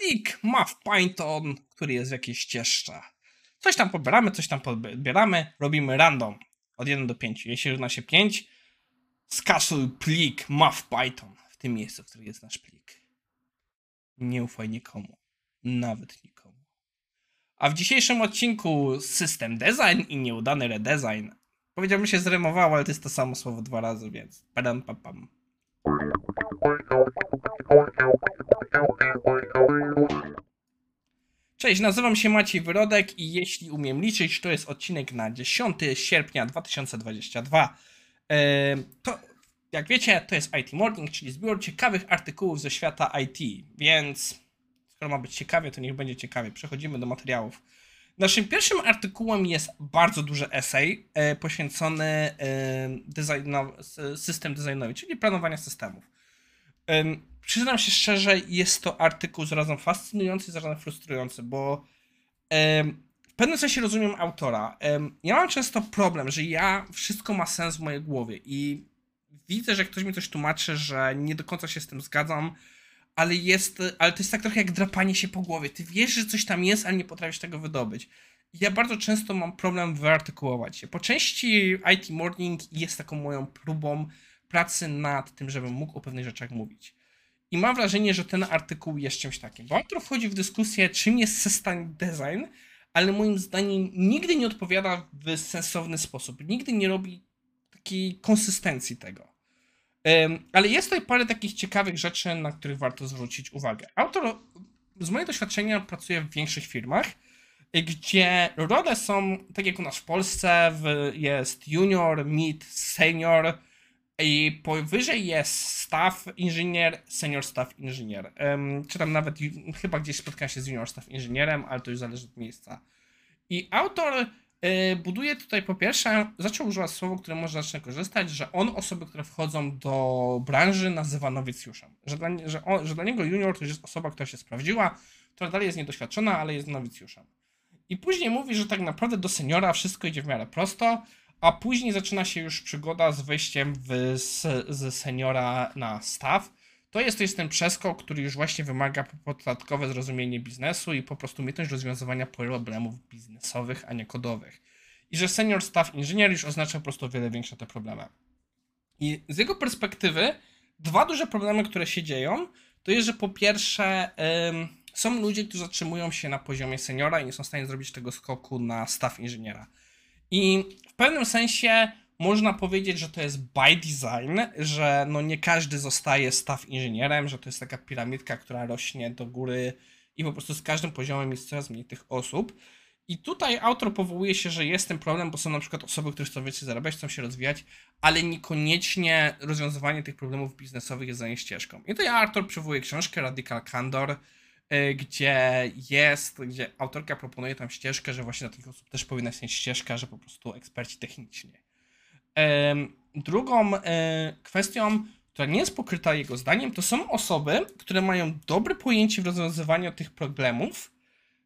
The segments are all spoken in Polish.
plik math Python, który jest w jakiejś ścieżce. Coś tam pobieramy, coś tam pobieramy, robimy random od 1 do 5. Jeśli równa się 5, skasuj plik math Python w tym miejscu, w którym jest nasz plik. Nie ufaj nikomu, nawet nikomu. A w dzisiejszym odcinku system design i nieudany redesign. Powiedziałbym się zrymowało, ale to jest to samo słowo dwa razy, więc padam pam pam. Cześć, nazywam się Maciej Wyrodek i jeśli umiem liczyć, to jest odcinek na 10 sierpnia 2022. To, jak wiecie, to jest IT Morning, czyli zbiór ciekawych artykułów ze świata IT, więc skoro ma być ciekawie, to niech będzie ciekawie. Przechodzimy do materiałów. Naszym pierwszym artykułem jest bardzo duży esej poświęcony e, system designowi, czyli planowania systemów. Przyznam się szczerze, jest to artykuł zarazem fascynujący zarazem frustrujący, bo w pewnym sensie rozumiem autora. Ja mam często problem, że ja wszystko ma sens w mojej głowie i widzę, że ktoś mi coś tłumaczy, że nie do końca się z tym zgadzam ale jest, ale to jest tak trochę jak drapanie się po głowie. Ty wiesz, że coś tam jest, ale nie potrafisz tego wydobyć. Ja bardzo często mam problem wyartykułować się. Po części IT Morning jest taką moją próbą pracy nad tym, żebym mógł o pewnych rzeczach mówić. I mam wrażenie, że ten artykuł jest czymś takim. Bo autor wchodzi w dyskusję, czym jest system design, ale moim zdaniem nigdy nie odpowiada w sensowny sposób. Nigdy nie robi takiej konsystencji tego. Ale jest tutaj parę takich ciekawych rzeczy, na których warto zwrócić uwagę. Autor z mojego doświadczenia pracuje w większych firmach, gdzie role są, tak jak u nas w Polsce, jest junior, mid, senior i powyżej jest staff inżynier, senior staff inżynier. Czy tam nawet chyba gdzieś spotkałem się z junior staff inżynierem, ale to już zależy od miejsca. I autor buduje tutaj po pierwsze, zaczął używać słowa, które można zacząć korzystać, że on osoby, które wchodzą do branży nazywa nowicjuszem. Że dla, że, on, że dla niego junior to jest osoba, która się sprawdziła, która dalej jest niedoświadczona, ale jest nowicjuszem. I później mówi, że tak naprawdę do seniora wszystko idzie w miarę prosto, a później zaczyna się już przygoda z wejściem w, z, z seniora na staw to jest, to jest ten przeskok, który już właśnie wymaga podatkowe zrozumienie biznesu i po prostu umiejętność rozwiązywania problemów biznesowych, a nie kodowych. I że senior staff inżynier już oznacza po prostu o wiele większe te problemy. I z jego perspektywy, dwa duże problemy, które się dzieją, to jest, że po pierwsze ym, są ludzie, którzy zatrzymują się na poziomie seniora i nie są w stanie zrobić tego skoku na staff inżyniera. I w pewnym sensie można powiedzieć, że to jest by design, że no nie każdy zostaje staff inżynierem, że to jest taka piramidka, która rośnie do góry i po prostu z każdym poziomem jest coraz mniej tych osób. I tutaj autor powołuje się, że jest ten problem, bo są na przykład osoby, które chcą więcej zarabiać, chcą się rozwijać, ale niekoniecznie rozwiązywanie tych problemów biznesowych jest za nie ścieżką. I tutaj autor przywołuje książkę Radical Candor, y, gdzie jest, gdzie autorka proponuje tam ścieżkę, że właśnie dla tych osób też powinna istnieć ścieżka, że po prostu eksperci techniczni. Drugą e, kwestią, która nie jest pokryta jego zdaniem, to są osoby, które mają dobre pojęcie w rozwiązywaniu tych problemów,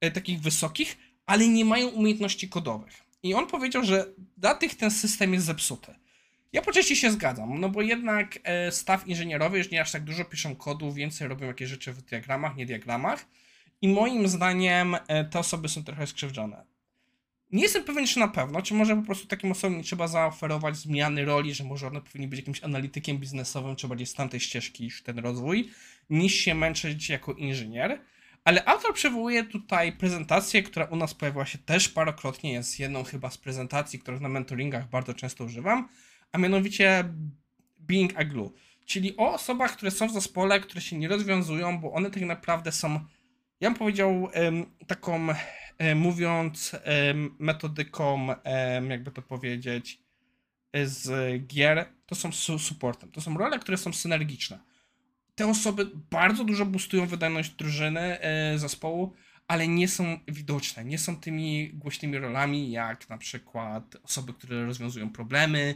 e, takich wysokich, ale nie mają umiejętności kodowych. I on powiedział, że dla tych ten system jest zepsuty. Ja po części się zgadzam, no bo jednak e, staw inżynierowy już nie aż tak dużo piszą kodu, więcej robią jakieś rzeczy w diagramach, nie diagramach. I moim zdaniem te osoby są trochę skrzywdzone. Nie jestem pewien, czy na pewno, czy może po prostu takim osobom nie trzeba zaoferować zmiany roli, że może one powinny być jakimś analitykiem biznesowym, czy bardziej z tamtej ścieżki niż ten rozwój, niż się męczyć jako inżynier. Ale autor przywołuje tutaj prezentację, która u nas pojawiła się też parokrotnie, jest jedną chyba z prezentacji, których na mentoringach bardzo często używam, a mianowicie Being a Glue. Czyli o osobach, które są w zespole, które się nie rozwiązują, bo one tak naprawdę są, ja bym powiedział, taką mówiąc e, metodyką, e, jakby to powiedzieć, z gier, to są supportem. To są role, które są synergiczne. Te osoby bardzo dużo boostują wydajność drużyny, zespołu, ale nie są widoczne. Nie są tymi głośnymi rolami, jak na przykład osoby, które rozwiązują problemy.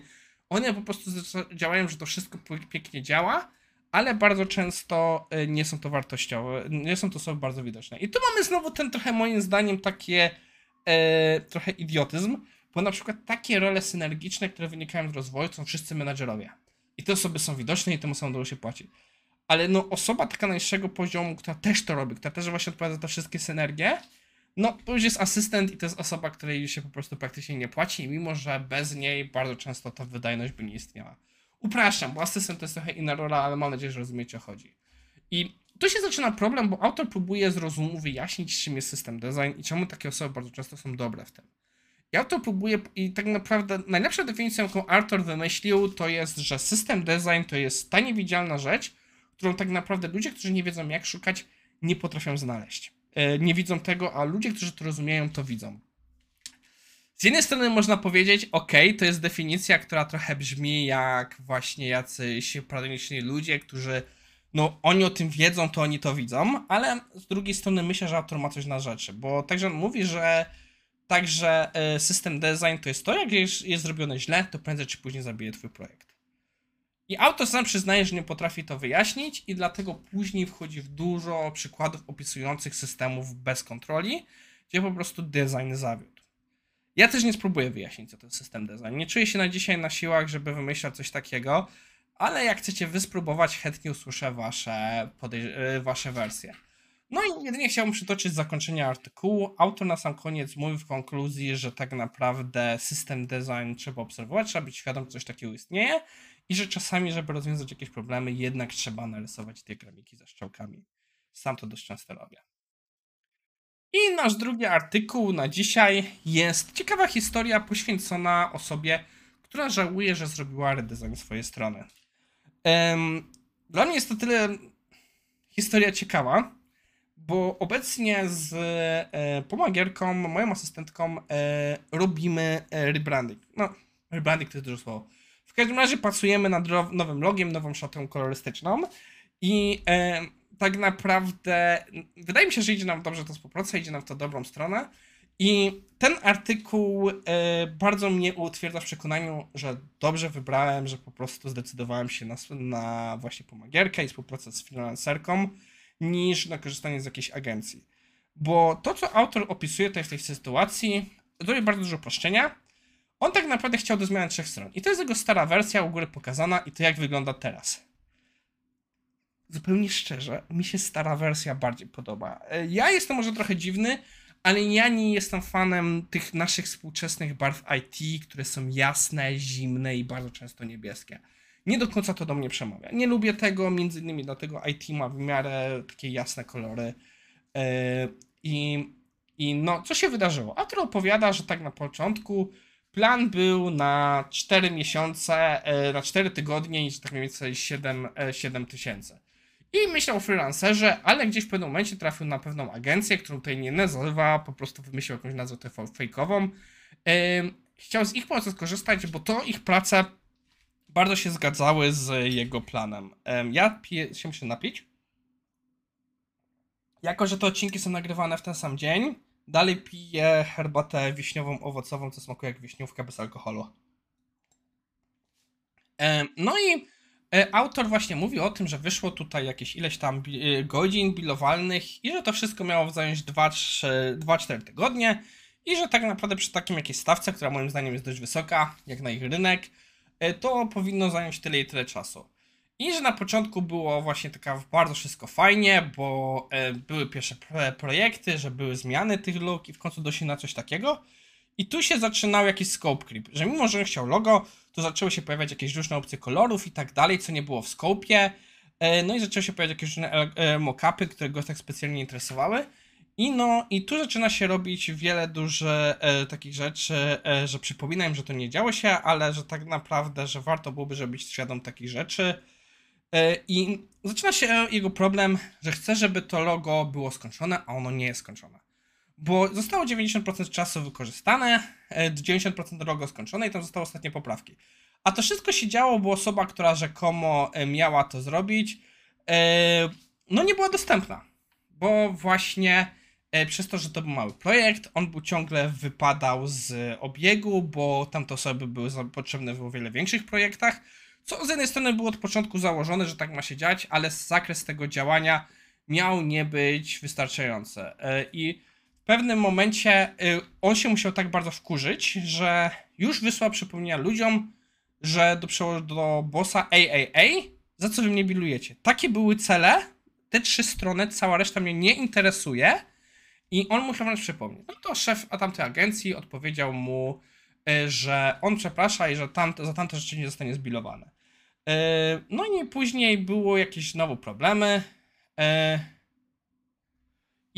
One po prostu działają, że to wszystko pięknie działa, ale bardzo często y, nie są to wartościowe, nie są to osoby bardzo widoczne. I tu mamy znowu ten trochę moim zdaniem takie e, trochę idiotyzm, bo na przykład takie role synergiczne, które wynikają z rozwoju, są wszyscy menadżerowie. I te osoby są widoczne i temu samemu się płaci. ale no osoba taka najwyższego poziomu, która też to robi, która też właśnie odpowiada za te wszystkie synergie, no to już jest asystent i to jest osoba, której się po prostu praktycznie nie płaci, mimo że bez niej bardzo często ta wydajność by nie istniała. Upraszczam, bo asystent to jest trochę inna rola, ale mam nadzieję, że rozumiecie o co chodzi. I tu się zaczyna problem, bo autor próbuje z rozumu wyjaśnić, czym jest system design i czemu takie osoby bardzo często są dobre w tym. I autor próbuje, i tak naprawdę najlepsza definicja, jaką autor wymyślił, to jest, że system design to jest ta niewidzialna rzecz, którą tak naprawdę ludzie, którzy nie wiedzą jak szukać, nie potrafią znaleźć. E, nie widzą tego, a ludzie, którzy to rozumieją, to widzą. Z jednej strony można powiedzieć, ok, to jest definicja, która trochę brzmi jak właśnie jacyś paradygmatyczni ludzie, którzy, no oni o tym wiedzą, to oni to widzą, ale z drugiej strony myślę, że autor ma coś na rzeczy, bo także on mówi, że także e, system design to jest to, jak jest, jest zrobione źle, to prędzej czy później zabije twój projekt. I autor sam przyznaje, że nie potrafi to wyjaśnić i dlatego później wchodzi w dużo przykładów opisujących systemów bez kontroli, gdzie po prostu design zawiódł. Ja też nie spróbuję wyjaśnić, co to jest system design. Nie czuję się na dzisiaj na siłach, żeby wymyślać coś takiego, ale jak chcecie wyspróbować, chętnie usłyszę wasze, y, wasze wersje. No i jedynie chciałbym przytoczyć zakończenie artykułu. Autor na sam koniec mówi w konkluzji, że tak naprawdę system design trzeba obserwować, trzeba być świadom, że coś takiego istnieje i że czasami, żeby rozwiązać jakieś problemy, jednak trzeba narysować diagramiki ze strzałkami. Sam to dość często robię. I nasz drugi artykuł na dzisiaj jest ciekawa historia poświęcona osobie, która żałuje, że zrobiła redesign swojej strony. Dla mnie jest to tyle historia ciekawa, bo obecnie z e, pomagierką, moją asystentką, e, robimy e, rebranding. No, rebranding to jest dużo słowo. W każdym razie pracujemy nad nowym logiem, nową szatą kolorystyczną i tak naprawdę wydaje mi się, że idzie nam dobrze ta współpraca, idzie nam w to dobrą stronę. I ten artykuł e, bardzo mnie utwierdza w przekonaniu, że dobrze wybrałem, że po prostu zdecydowałem się na, na właśnie pomagierkę i współpracę z freelancerką, niż na korzystanie z jakiejś agencji. Bo to, co autor opisuje tutaj w tej sytuacji, daje bardzo dużo uproszczenia. On tak naprawdę chciał do zmiany trzech stron. I to jest jego stara wersja u góry pokazana i to jak wygląda teraz zupełnie szczerze, mi się stara wersja bardziej podoba. E, ja jestem może trochę dziwny, ale ja nie jestem fanem tych naszych współczesnych barw IT, które są jasne, zimne i bardzo często niebieskie. Nie do końca to do mnie przemawia. Nie lubię tego, między innymi dlatego IT ma w miarę takie jasne kolory. E, I, i no, co się wydarzyło? Autor opowiada, że tak na początku plan był na 4 miesiące, e, na 4 tygodnie i tak mniej więcej 7, 7 tysięcy. I myślał o freelancerze, ale gdzieś w pewnym momencie trafił na pewną agencję, którą tutaj nie nazywa, po prostu wymyślił jakąś nazwę fejkową. Chciał z ich pomocy skorzystać, bo to ich prace bardzo się zgadzały z jego planem. Ja piję, się muszę napić. Jako, że te odcinki są nagrywane w ten sam dzień, dalej piję herbatę wiśniową, owocową, co smakuje jak wiśniówka bez alkoholu. No i autor właśnie mówi o tym, że wyszło tutaj jakieś ileś tam e, godzin bilowalnych i że to wszystko miało zająć 2-4 tygodnie i że tak naprawdę przy takim jakiejś stawce, która moim zdaniem jest dość wysoka, jak na ich rynek, e, to powinno zająć tyle i tyle czasu. I że na początku było właśnie taka bardzo wszystko fajnie, bo były pierwsze projekty, że były zmiany tych luk i w końcu doszli na coś takiego. I tu się zaczynał jakiś scope creep, że mimo, że on chciał logo, to zaczęły się pojawiać jakieś różne opcje kolorów i tak dalej, co nie było w scope'ie. E, no i zaczęły się pojawiać jakieś różne e, mockupy, które go tak specjalnie interesowały. I no, i tu zaczyna się robić wiele dużych e, takich rzeczy, e, że przypominam, że to nie działo się, ale że tak naprawdę, że warto byłoby, żeby być świadom takich rzeczy. E, I zaczyna się jego problem, że chce, żeby to logo było skończone, a ono nie jest skończone bo zostało 90% czasu wykorzystane, 90% e, logo skończone i tam zostały ostatnie poprawki. A to wszystko się działo, bo osoba, która rzekomo e, miała to zrobić, e, no nie była dostępna. Bo właśnie przez to, że to był mały projekt, on był ciągle wypadał z obiegu, bo tamte osoby były potrzebne w o wiele większych projektach, co z jednej strony było od początku założone, że tak ma się dziać, ale zakres tego działania miał nie być wystarczający. I pewnym momencie y, on się musiał tak bardzo wkurzyć, że już wysłał przypomnienia ludziom, że do, do bossa AAA za co wy mnie bilujecie? Takie były cele, te trzy strony, cała reszta mnie nie interesuje i on musiał wręcz przypomnieć. No to szef a tamtej agencji odpowiedział mu, y, że on przeprasza i że tamte, za tamte rzeczy nie zostanie zbilowane. Y, No i później było jakieś znowu problemy.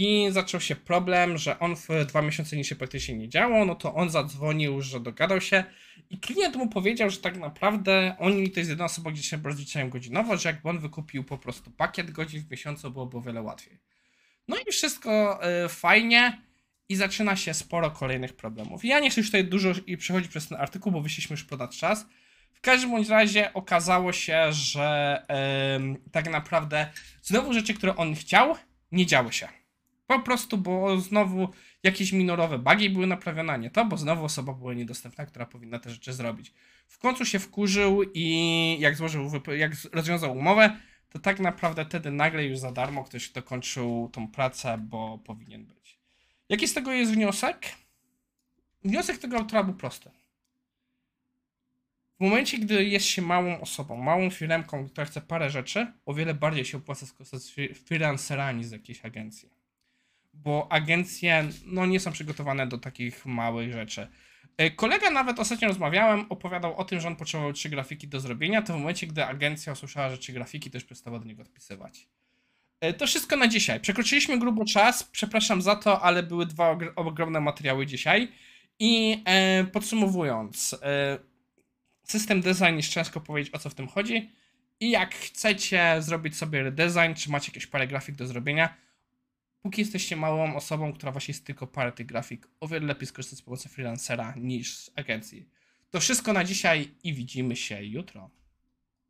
I zaczął się problem, że on w dwa miesiące nic się praktycznie nie działo, no to on zadzwonił, że dogadał się i klient mu powiedział, że tak naprawdę oni to jest jedna osoba, gdzie się rozliczają godzinowo, że jakby on wykupił po prostu pakiet godzin w miesiącu, byłoby o wiele łatwiej. No i wszystko y, fajnie i zaczyna się sporo kolejnych problemów. Ja nie chcę już tutaj dużo i przechodzić przez ten artykuł, bo wyszliśmy już ponad czas. W każdym bądź razie okazało się, że tak naprawdę znowu rzeczy, które on chciał, nie działy się. Po prostu, bo znowu jakieś minorowe bugi były naprawione, a nie to, bo znowu osoba była niedostępna, która powinna te rzeczy zrobić. W końcu się wkurzył i jak złożył, jak rozwiązał umowę, to tak naprawdę wtedy nagle już za darmo ktoś dokończył tą pracę, bo powinien być. Jaki z tego jest wniosek? Wniosek tego autora był prosty. W momencie, gdy jest się małą osobą, małą firmką, która chce parę rzeczy, o wiele bardziej się opłaca skorzystać z freelancerami z jakiejś agencji. Bo agencje no, nie są przygotowane do takich małych rzeczy. E, Kolega nawet ostatnio rozmawiałem, opowiadał o tym, że on potrzebował trzy grafiki do zrobienia, to w momencie, gdy agencja usłyszała, że trzy grafiki, już przestała do niego odpisywać. E, To wszystko na dzisiaj. Przekroczyliśmy grubo czas, przepraszam za to, ale były dwa ogr- ogromne materiały dzisiaj. I e, podsumowując, e, system design jest ciężko powiedzieć o co w tym chodzi. I jak chcecie zrobić sobie redesign, czy macie jakieś parę grafik do zrobienia, póki jesteście małą osobą, która właśnie jest tylko parę tych grafik, o wiele lepiej skorzystać z pomocy freelancera niż z agencji. To wszystko na dzisiaj i widzimy się jutro.